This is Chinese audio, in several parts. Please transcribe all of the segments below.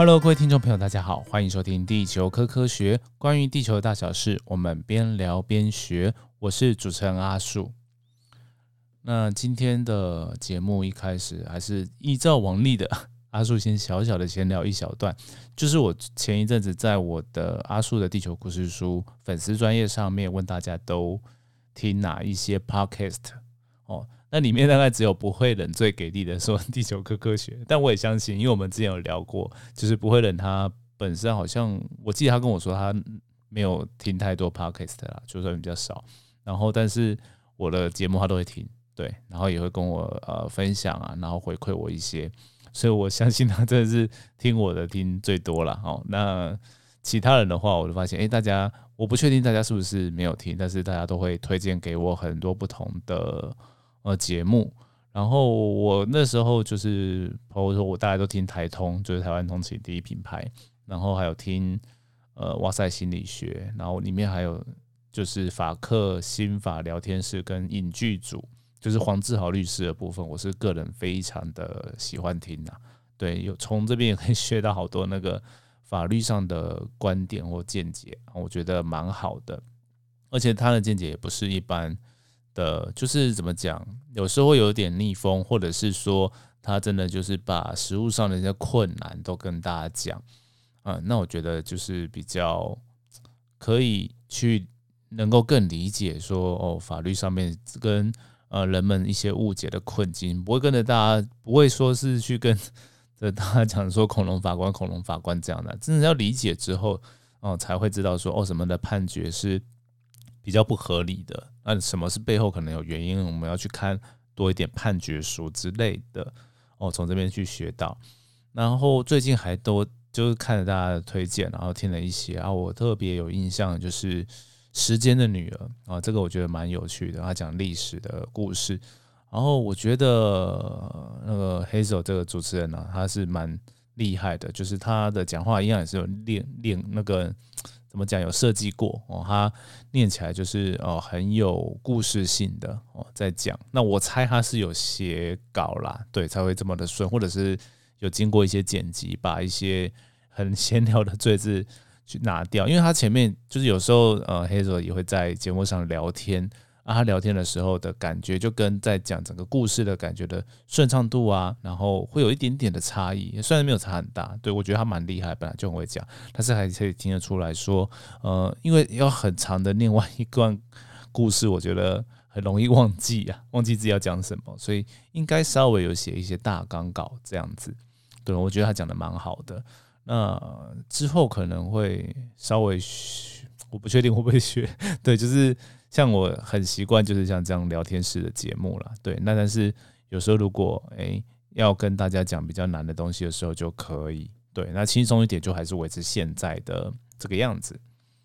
Hello，各位听众朋友，大家好，欢迎收听《地球科科学》，关于地球的大小事，我们边聊边学。我是主持人阿树。那今天的节目一开始还是依照往例的，阿树先小小的闲聊一小段，就是我前一阵子在我的阿树的地球故事书粉丝专业上面问大家都听哪一些 podcast 哦。那里面大概只有不会冷最给力的说 地球科科学，但我也相信，因为我们之前有聊过，就是不会冷他本身好像，我记得他跟我说他没有听太多 podcast 啦，就算比较少。然后，但是我的节目他都会听，对，然后也会跟我呃分享啊，然后回馈我一些，所以我相信他真的是听我的听最多了哦。那其他人的话，我就发现，哎，大家我不确定大家是不是没有听，但是大家都会推荐给我很多不同的。呃，节目，然后我那时候就是，朋友说我大家都听台通，就是台湾通勤第一品牌，然后还有听呃哇塞心理学，然后里面还有就是法克心法聊天室跟影剧组，就是黄志豪律师的部分，我是个人非常的喜欢听呐，对，有从这边也可以学到好多那个法律上的观点或见解，我觉得蛮好的，而且他的见解也不是一般。的，就是怎么讲，有时候有点逆风，或者是说他真的就是把实物上的一些困难都跟大家讲，啊，那我觉得就是比较可以去能够更理解说哦，法律上面跟呃人们一些误解的困境，不会跟着大家，不会说是去跟着大家讲说恐龙法官、恐龙法官这样的，真的要理解之后哦，才会知道说哦，什么的判决是。比较不合理的，那什么是背后可能有原因？我们要去看多一点判决书之类的哦，从这边去学到。然后最近还都就是看了大家的推荐，然后听了一些啊，我特别有印象就是《时间的女儿》啊，这个我觉得蛮有趣的，他讲历史的故事。然后我觉得那个黑手这个主持人呢，他是蛮厉害的，就是他的讲话一样也是有练练那个。怎么讲？有设计过哦，他念起来就是哦很有故事性的哦，在讲。那我猜他是有写稿啦，对，才会这么的顺，或者是有经过一些剪辑，把一些很 闲聊的罪字去拿掉。因为他前面就是有时候呃，黑泽也会在节目上聊天。啊，他聊天的时候的感觉就跟在讲整个故事的感觉的顺畅度啊，然后会有一点点的差异，虽然没有差很大。对我觉得他蛮厉害，本来就很会讲，但是还可以听得出来说，呃，因为要很长的念完一段故事，我觉得很容易忘记啊，忘记自己要讲什么，所以应该稍微有写一些大纲稿这样子。对，我觉得他讲的蛮好的。那之后可能会稍微，我不确定会不会学。对，就是。像我很习惯就是像这样聊天式的节目了，对。那但是有时候如果诶要跟大家讲比较难的东西的时候就可以，对。那轻松一点就还是维持现在的这个样子。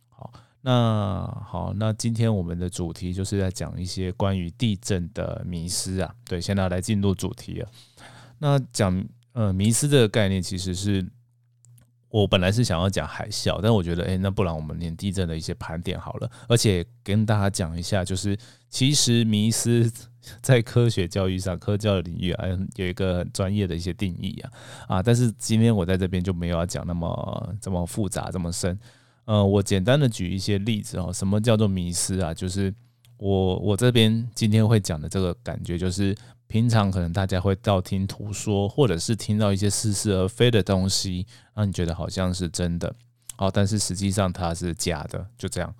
好，那好，那今天我们的主题就是在讲一些关于地震的迷思啊。对，现在来进入主题了。那讲呃迷思这个概念其实是。我本来是想要讲海啸，但我觉得，哎，那不然我们连地震的一些盘点好了，而且跟大家讲一下，就是其实迷思 在科学教育上，科教领域啊，有一个很专业的一些定义啊，啊，但是今天我在这边就没有要讲那么这么复杂这么深，呃，我简单的举一些例子哦，什么叫做迷思啊？就是我我这边今天会讲的这个感觉就是。平常可能大家会道听途说，或者是听到一些似是而非的东西，让你觉得好像是真的，哦，但是实际上它是假的，就这样。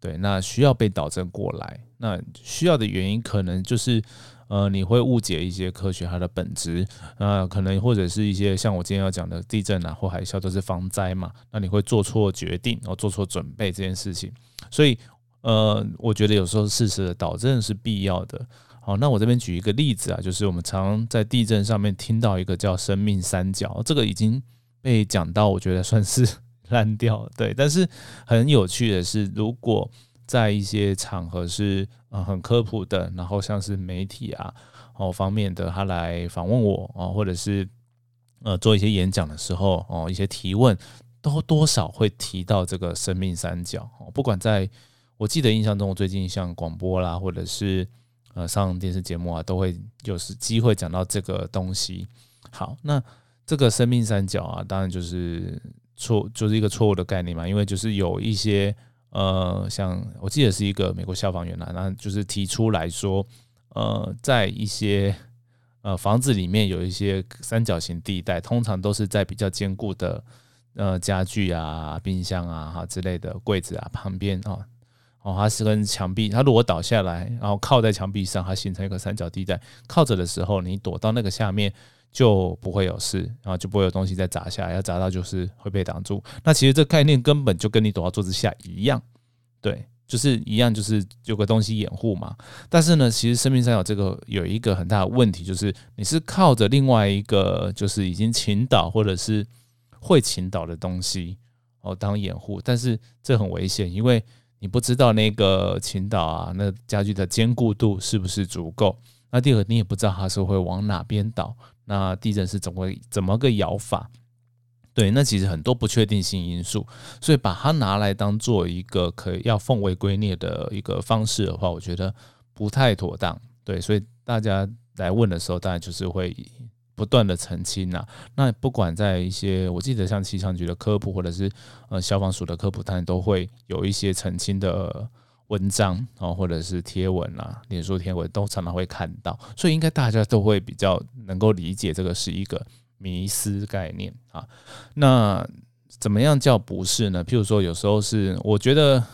对，那需要被导正过来。那需要的原因可能就是，呃，你会误解一些科学它的本质，呃，可能或者是一些像我今天要讲的地震啊或海啸都是防灾嘛，那你会做错决定，然后做错准备这件事情。所以，呃，我觉得有时候事实的导正是必要的。好，那我这边举一个例子啊，就是我们常在地震上面听到一个叫“生命三角”，这个已经被讲到，我觉得算是 烂掉。对，但是很有趣的是，如果在一些场合是呃很科普的，然后像是媒体啊哦方面的他来访问我哦，或者是呃做一些演讲的时候哦，一些提问都多少会提到这个“生命三角”哦，不管在我记得印象中，我最近像广播啦，或者是呃，上电视节目啊，都会有时机会讲到这个东西。好，那这个生命三角啊，当然就是错，就是一个错误的概念嘛。因为就是有一些呃，像我记得是一个美国消防员啊，那就是提出来说，呃，在一些呃房子里面有一些三角形地带，通常都是在比较坚固的呃家具啊、冰箱啊哈之类的柜子啊旁边啊。哦，哦它是跟墙壁，它如果倒下来，然后靠在墙壁上，它形成一个三角地带。靠着的时候，你躲到那个下面就不会有事，然后就不会有东西再砸下来，要砸到就是会被挡住。那其实这概念根本就跟你躲到桌子下一样，对，就是一样，就是有个东西掩护嘛。但是呢，其实生命三角这个有一个很大的问题，就是你是靠着另外一个就是已经倾倒或者是会倾倒的东西哦当掩护，但是这很危险，因为。你不知道那个倾倒啊，那家具的坚固度是不是足够？那第二个，你也不知道它是会往哪边倒，那地震是怎么怎么个摇法？对，那其实很多不确定性因素，所以把它拿来当做一个可以要奉为圭臬的一个方式的话，我觉得不太妥当。对，所以大家来问的时候，当然就是会。不断的澄清呐，那不管在一些，我记得像气象局的科普，或者是呃消防署的科普，当然都会有一些澄清的文章啊，或者是贴文啊，脸书贴文都常常会看到，所以应该大家都会比较能够理解这个是一个迷思概念啊。那怎么样叫不是呢？譬如说，有时候是我觉得，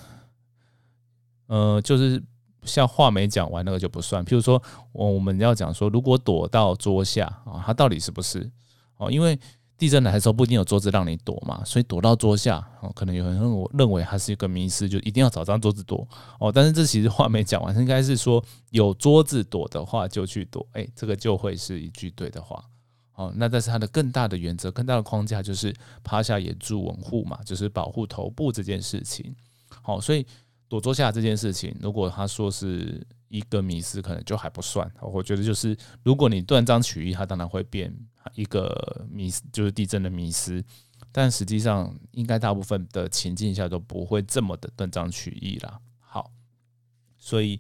呃，就是。像话没讲完，那个就不算。譬如说，我我们要讲说，如果躲到桌下啊，它到底是不是哦？因为地震来的时候不一定有桌子让你躲嘛，所以躲到桌下哦，可能有人认为它是一个迷失，就一定要找张桌子躲哦。但是这其实话没讲完，应该是说有桌子躲的话就去躲，哎，这个就会是一句对的话哦。那但是它的更大的原则、更大的框架就是趴下也助稳护嘛，就是保护头部这件事情。好，所以。躲桌下这件事情，如果他说是一个迷思，可能就还不算。我觉得就是，如果你断章取义，它当然会变一个迷思，就是地震的迷思。但实际上，应该大部分的情境下都不会这么的断章取义啦。好，所以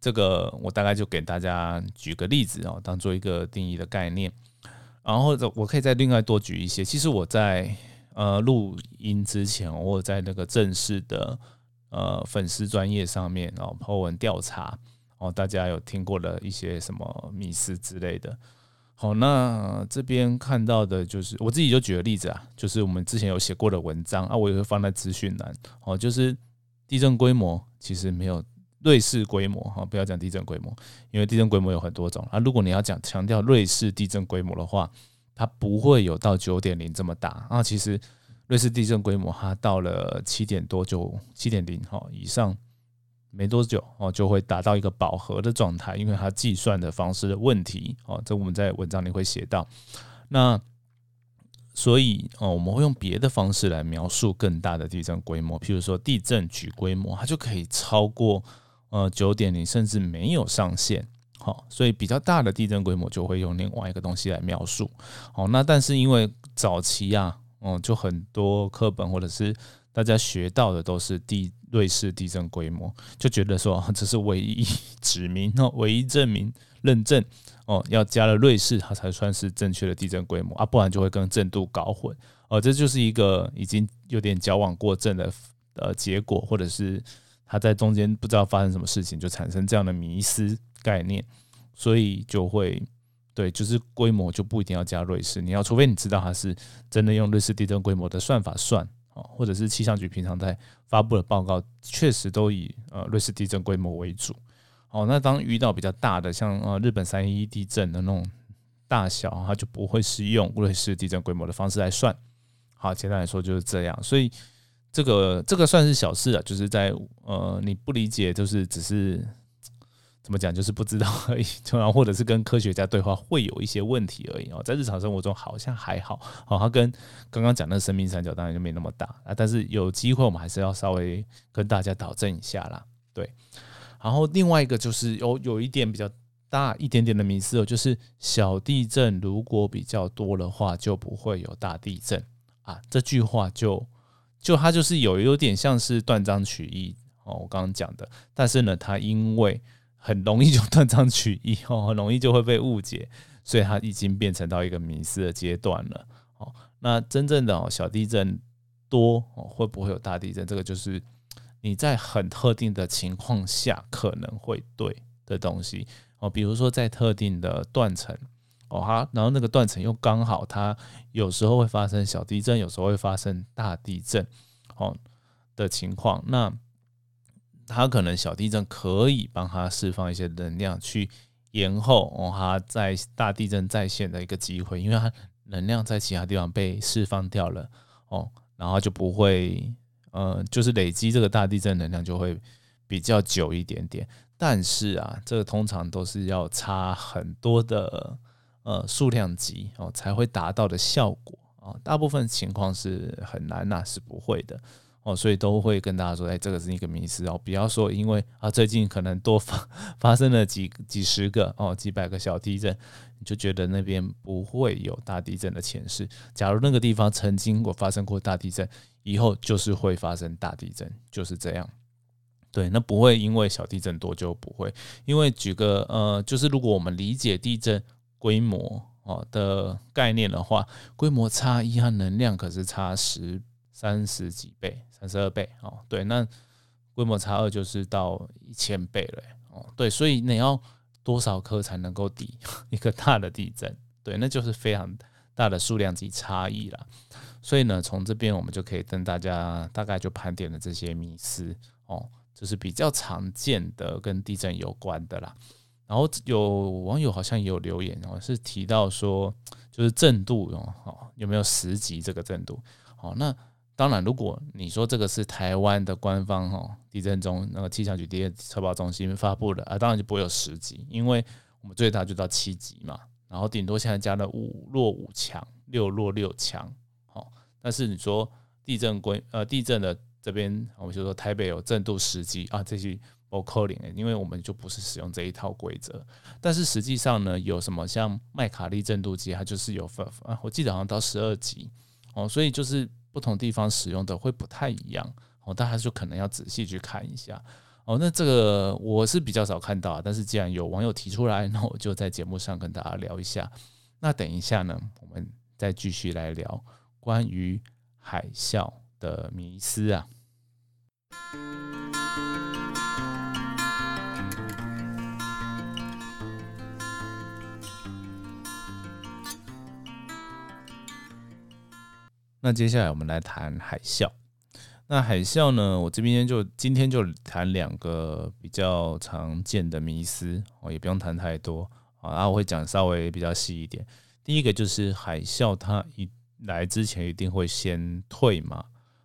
这个我大概就给大家举个例子哦，当做一个定义的概念。然后我可以再另外多举一些。其实我在呃录音之前，我在那个正式的。呃，粉丝专业上面哦，破文调查哦，大家有听过的一些什么迷思之类的。好，那这边看到的就是我自己就举个例子啊，就是我们之前有写过的文章啊，我也会放在资讯栏哦。就是地震规模其实没有瑞士规模哈，不要讲地震规模，因为地震规模有很多种啊。如果你要讲强调瑞士地震规模的话，它不会有到九点零这么大啊。其实。瑞士地震规模，它到了七点多就七点零哈以上，没多久哦就会达到一个饱和的状态，因为它计算的方式的问题哦，这我们在文章里会写到。那所以哦，我们会用别的方式来描述更大的地震规模，譬如说地震局规模，它就可以超过呃九点零，甚至没有上限。好，所以比较大的地震规模就会用另外一个东西来描述。好，那但是因为早期啊。哦，就很多课本或者是大家学到的都是地瑞士地震规模，就觉得说这是唯一 指明哦，唯一证明认证哦，要加了瑞士它才算是正确的地震规模啊，不然就会跟震度搞混哦，这就是一个已经有点矫枉过正的呃结果，或者是他在中间不知道发生什么事情，就产生这样的迷失概念，所以就会。对，就是规模就不一定要加瑞士，你要除非你知道它是真的用瑞士地震规模的算法算哦，或者是气象局平常在发布的报告确实都以呃瑞士地震规模为主。哦，那当遇到比较大的像呃日本三一地震的那种大小，它就不会是用瑞士地震规模的方式来算。好，简单来说就是这样。所以这个这个算是小事啊，就是在呃你不理解，就是只是。怎么讲就是不知道而已，然后或者是跟科学家对话会有一些问题而已哦，在日常生活中好像还好，哦，它跟刚刚讲的生命三角当然就没那么大啊，但是有机会我们还是要稍微跟大家导正一下啦，对。然后另外一个就是有有一点比较大一点点的迷思哦，就是小地震如果比较多的话就不会有大地震啊，这句话就就它就是有有点像是断章取义哦，我刚刚讲的，但是呢，它因为很容易就断章取义哦，很容易就会被误解，所以它已经变成到一个迷失的阶段了。哦，那真正的哦小地震多哦，会不会有大地震？这个就是你在很特定的情况下可能会对的东西哦，比如说在特定的断层。哦哈，然后那个断层又刚好，它有时候会发生小地震，有时候会发生大地震，哦的情况，那它可能小地震可以帮它释放一些能量，去延后哦它在大地震再现的一个机会，因为它能量在其他地方被释放掉了，哦，然后就不会，呃，就是累积这个大地震能量就会比较久一点点，但是啊，这个通常都是要差很多的。呃，数量级哦才会达到的效果啊，大部分情况是很难呐，是不会的哦，所以都会跟大家说，哎，这个是一个迷思哦，不要说因为啊最近可能多发发生了几几十个哦几百个小地震，你就觉得那边不会有大地震的前世。假如那个地方曾经我发生过大地震，以后就是会发生大地震，就是这样。对，那不会因为小地震多就不会，因为举个呃，就是如果我们理解地震。规模哦的概念的话，规模差一和能量可是差十三十几倍，三十二倍哦。对，那规模差二就是到一千倍了哦。对，所以你要多少颗才能够抵 一个大的地震？对，那就是非常大的数量级差异了。所以呢，从这边我们就可以跟大家大概就盘点了这些迷思哦，就是比较常见的跟地震有关的啦。然后有网友好像有留言哦，是提到说，就是震度哦，有没有十级这个震度？哦，那当然，如果你说这个是台湾的官方哈地震中那个气象局地震测报中心发布的啊，当然就不会有十级，因为我们最大就到七级嘛，然后顶多现在加了五弱五强，六弱六强，好，但是你说地震规呃地震的这边，我们就说台北有震度十级啊，这些。不扣零因为我们就不是使用这一套规则，但是实际上呢，有什么像麦卡利震度计，它就是有分啊，我记得好像到十二级哦，所以就是不同地方使用的会不太一样哦，大家就可能要仔细去看一下哦。那这个我是比较少看到，但是既然有网友提出来，那我就在节目上跟大家聊一下。那等一下呢，我们再继续来聊关于海啸的迷思啊。那接下来我们来谈海啸。那海啸呢？我这边就今天就谈两个比较常见的迷思，哦，也不用谈太多啊。然后我会讲稍微比较细一点。第一个就是海啸它一来之前一定会先退嘛？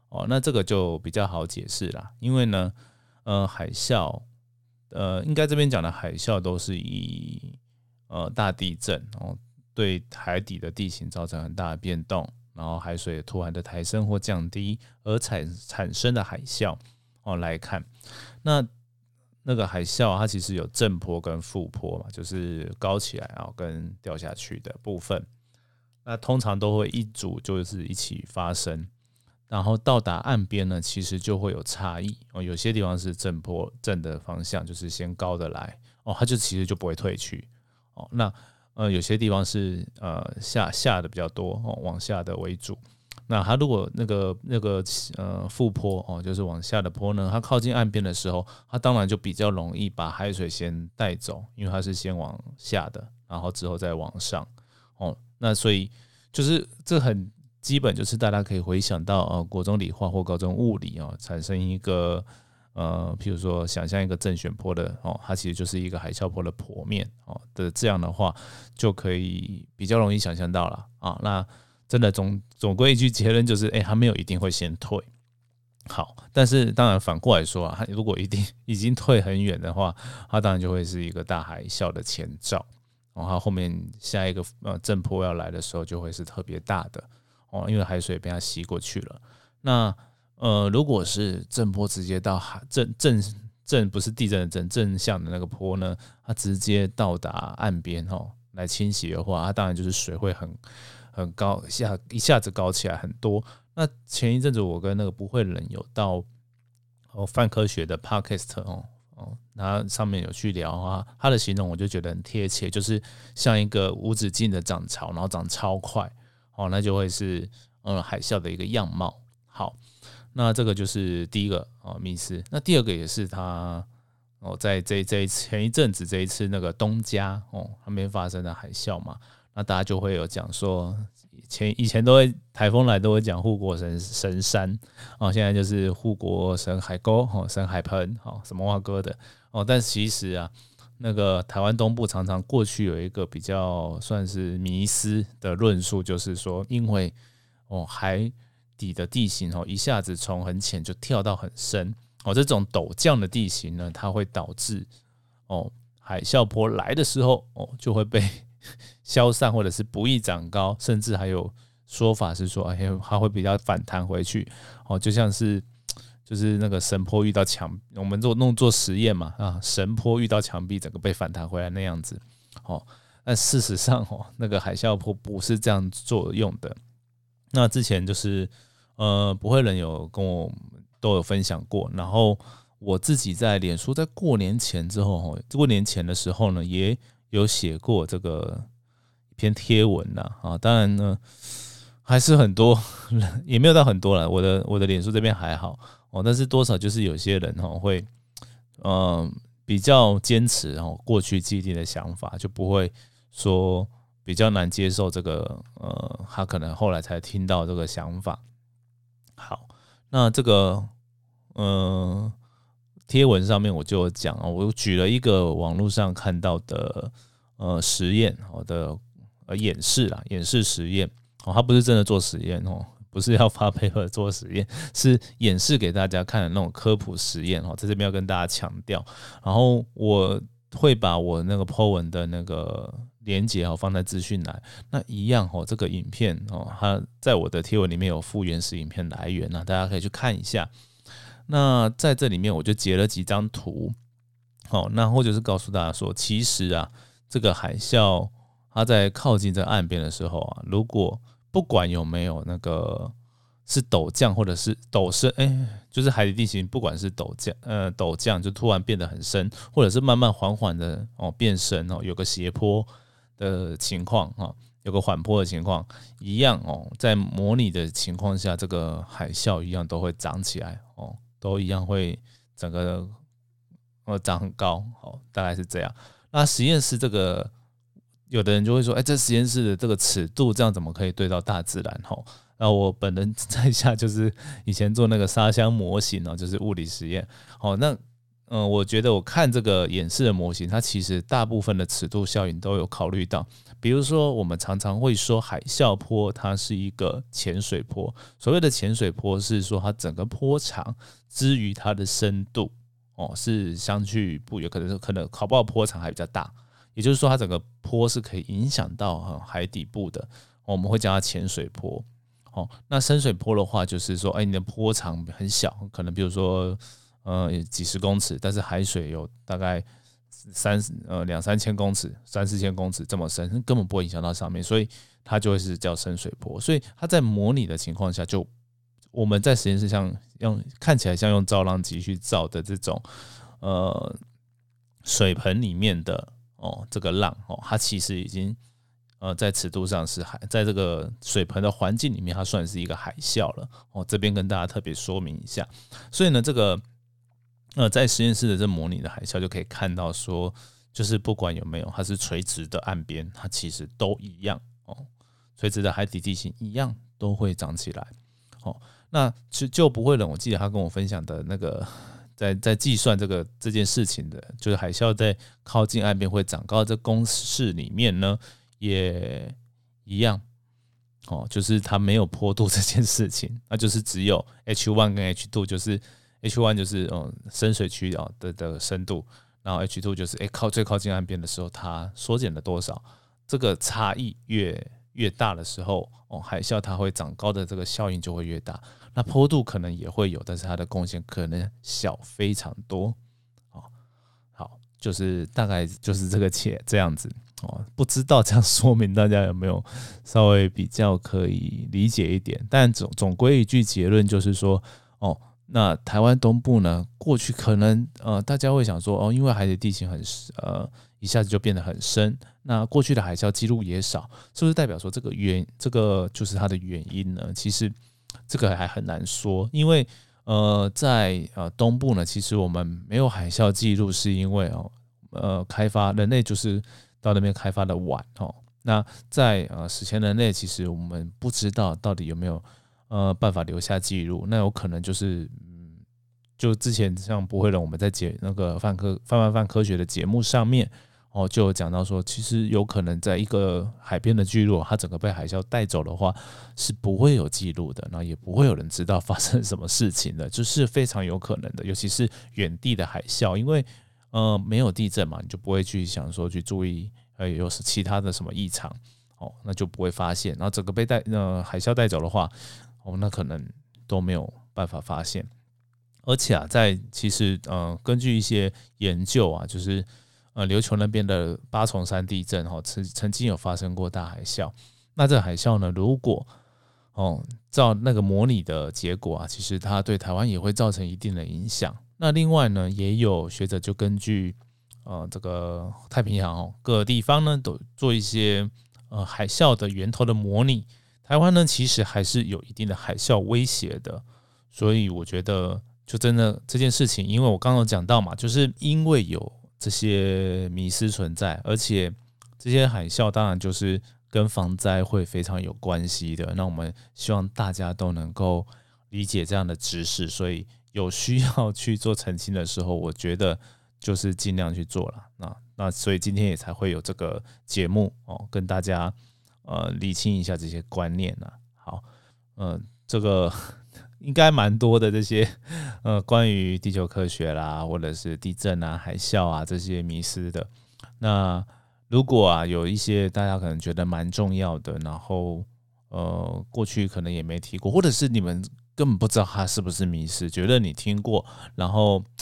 哦，那这个就比较好解释啦。因为呢，呃，海啸，呃，应该这边讲的海啸都是以呃大地震哦，对海底的地形造成很大的变动。然后海水突然的抬升或降低而产产生的海啸哦来看，那那个海啸它其实有正坡跟负坡嘛，就是高起来啊跟掉下去的部分。那通常都会一组就是一起发生，然后到达岸边呢，其实就会有差异哦。有些地方是正坡正的方向，就是先高的来哦，它就其实就不会退去哦。那呃，有些地方是呃下下的比较多哦，往下的为主。那它如果那个那个呃负坡哦，就是往下的坡呢，它靠近岸边的时候，它当然就比较容易把海水先带走，因为它是先往下的，然后之后再往上哦。那所以就是这很基本，就是大家可以回想到呃，国中理化或高中物理哦，产生一个。呃，譬如说，想象一个正弦坡的哦，它其实就是一个海啸坡的坡面哦的这样的话，就可以比较容易想象到了啊。那真的总总归一句结论就是，哎，它没有一定会先退。好，但是当然反过来说啊，它如果一定已经退很远的话，它当然就会是一个大海啸的前兆。然后后面下一个呃正坡要来的时候，就会是特别大的哦，因为海水被它吸过去了。那呃，如果是正坡直接到海正正正不是地震的正正向的那个坡呢，它直接到达岸边哦，来侵袭的话，它当然就是水会很很高，下一下子高起来很多。那前一阵子我跟那个不会人有到哦泛科学的 podcast 哦哦，那上面有去聊啊，他的形容我就觉得很贴切，就是像一个无止境的涨潮，然后涨超快，哦，那就会是嗯海啸的一个样貌。好，那这个就是第一个哦，迷思。那第二个也是它哦，在这这前一阵子这一次那个东家哦那边发生的海啸嘛，那大家就会有讲说。前以前都会台风来都会讲护国神神山哦，现在就是护国神海沟哦，神海盆哦，什么话哥的哦，但其实啊，那个台湾东部常常过去有一个比较算是迷失的论述，就是说因为哦海底的地形哦一下子从很浅就跳到很深哦，这种陡降的地形呢，它会导致哦海啸波来的时候哦就会被。消散或者是不易长高，甚至还有说法是说，哎，它会比较反弹回去，哦，就像是就是那个神坡遇到墙，我们做弄做实验嘛，啊，神坡遇到墙壁，整个被反弹回来那样子，哦，但事实上哦，那个海啸坡不是这样作用的。那之前就是呃，不会人有跟我都有分享过，然后我自己在脸书在过年前之后，哦，过年前的时候呢，也。有写过这个一篇贴文呐，啊，当然呢，还是很多，也没有到很多了。我的我的脸书这边还好哦，但是多少就是有些人哦会，嗯，比较坚持哦过去既定的想法，就不会说比较难接受这个，呃，他可能后来才听到这个想法。好，那这个，嗯。贴文上面我就讲啊，我举了一个网络上看到的呃实验，我的呃演示啦，演示实验哦，他不是真的做实验哦，不是要发配合做实验，是演示给大家看的那种科普实验哦，在这边要跟大家强调。然后我会把我那个 po 文的那个连接哦放在资讯栏，那一样哦，这个影片哦，它在我的贴文里面有附原始影片来源那大家可以去看一下。那在这里面，我就截了几张图，好，那或者是告诉大家说，其实啊，这个海啸它在靠近这岸边的时候啊，如果不管有没有那个是陡降或者是陡升，哎，就是海底地形，不管是陡降，呃，陡降就突然变得很深，或者是慢慢缓缓的哦变深哦，有个斜坡的情况哈，有个缓坡的情况，一样哦，在模拟的情况下，这个海啸一样都会涨起来哦。都一样会整个呃长很高，好，大概是这样。那实验室这个，有的人就会说，哎，这实验室的这个尺度，这样怎么可以对到大自然？吼，那我本人 在下就是以前做那个沙箱模型呢，就是物理实验。好，那嗯，我觉得我看这个演示的模型，它其实大部分的尺度效应都有考虑到。比如说，我们常常会说海啸坡，它是一个潜水坡。所谓的潜水坡，是说它整个坡长之于它的深度，哦，是相去不远，可能是可能考不好坡长还比较大。也就是说，它整个坡是可以影响到海底部的，我们会叫它潜水坡。哦，那深水坡的话，就是说，哎，你的坡长很小，可能比如说，呃，几十公尺，但是海水有大概。三呃两三千公尺，三四千公尺这么深，根本不会影响到上面，所以它就会是叫深水坡。所以它在模拟的情况下，就我们在实验室像用看起来像用造浪机去造的这种呃水盆里面的哦这个浪哦，它其实已经呃在尺度上是海，在这个水盆的环境里面，它算是一个海啸了哦。这边跟大家特别说明一下，所以呢这个。那在实验室的这模拟的海啸就可以看到，说就是不管有没有，它是垂直的岸边，它其实都一样哦。垂直的海底地形一样都会长起来哦。那就就不会冷。我记得他跟我分享的那个，在在计算这个这件事情的，就是海啸在靠近岸边会长高这公式里面呢，也一样哦。就是它没有坡度这件事情，那就是只有 h one 跟 h two 就是。H one 就是嗯深水区啊的的深度，然后 H two 就是诶靠最靠近岸边的时候，它缩减了多少？这个差异越越大的时候，哦海啸它会长高的这个效应就会越大。那坡度可能也会有，但是它的贡献可能小非常多。哦，好，就是大概就是这个切这样子哦，不知道这样 说明大家有没有稍微比较可以理解一点？但总总归一句结论就是说，哦。那台湾东部呢，过去可能呃大家会想说哦，因为海底地形很呃一下子就变得很深，那过去的海啸记录也少，是不是代表说这个原这个就是它的原因呢？其实这个还很难说，因为呃在呃东部呢，其实我们没有海啸记录，是因为哦呃开发人类就是到那边开发的晚哦。那在呃史前人类，其实我们不知道到底有没有呃办法留下记录，那有可能就是嗯，就之前像不会人我们在解那个范科泛泛泛科学的节目上面哦，就讲到说，其实有可能在一个海边的聚落，它整个被海啸带走的话，是不会有记录的，那也不会有人知道发生什么事情的，就是非常有可能的，尤其是远地的海啸，因为呃没有地震嘛，你就不会去想说去注意。呃，有是其他的什么异常哦，那就不会发现。然后整个被带呃海啸带走的话，哦，那可能都没有办法发现。而且啊，在其实呃，根据一些研究啊，就是呃琉球那边的八重山地震哈，曾曾经有发生过大海啸。那这海啸呢，如果哦照那个模拟的结果啊，其实它对台湾也会造成一定的影响。那另外呢，也有学者就根据呃，这个太平洋哦，各地方呢都做一些呃海啸的源头的模拟。台湾呢，其实还是有一定的海啸威胁的，所以我觉得就真的这件事情，因为我刚刚讲到嘛，就是因为有这些迷失存在，而且这些海啸当然就是跟防灾会非常有关系的。那我们希望大家都能够理解这样的知识，所以有需要去做澄清的时候，我觉得。就是尽量去做了，那那所以今天也才会有这个节目哦，跟大家呃理清一下这些观念呢。好，嗯，这个 应该蛮多的这些 呃关于地球科学啦，或者是地震啊、海啸啊这些迷失的。那如果啊有一些大家可能觉得蛮重要的，然后呃过去可能也没提过，或者是你们根本不知道它是不是迷失，觉得你听过，然后。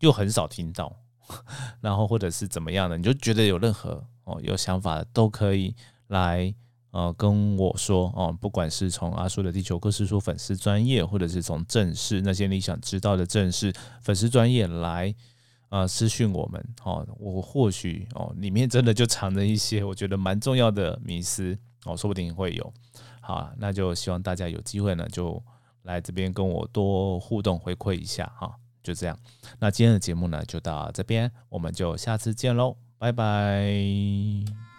又很少听到，然后或者是怎么样的，你就觉得有任何哦有想法的都可以来呃跟我说哦，不管是从阿叔的地球科师书粉丝专业，或者是从正式那些你想知道的正式粉丝专业来呃私讯我们哦，我或许哦里面真的就藏着一些我觉得蛮重要的迷思哦，说不定会有好，那就希望大家有机会呢就来这边跟我多互动回馈一下哈。就这样，那今天的节目呢，就到这边，我们就下次见喽，拜拜。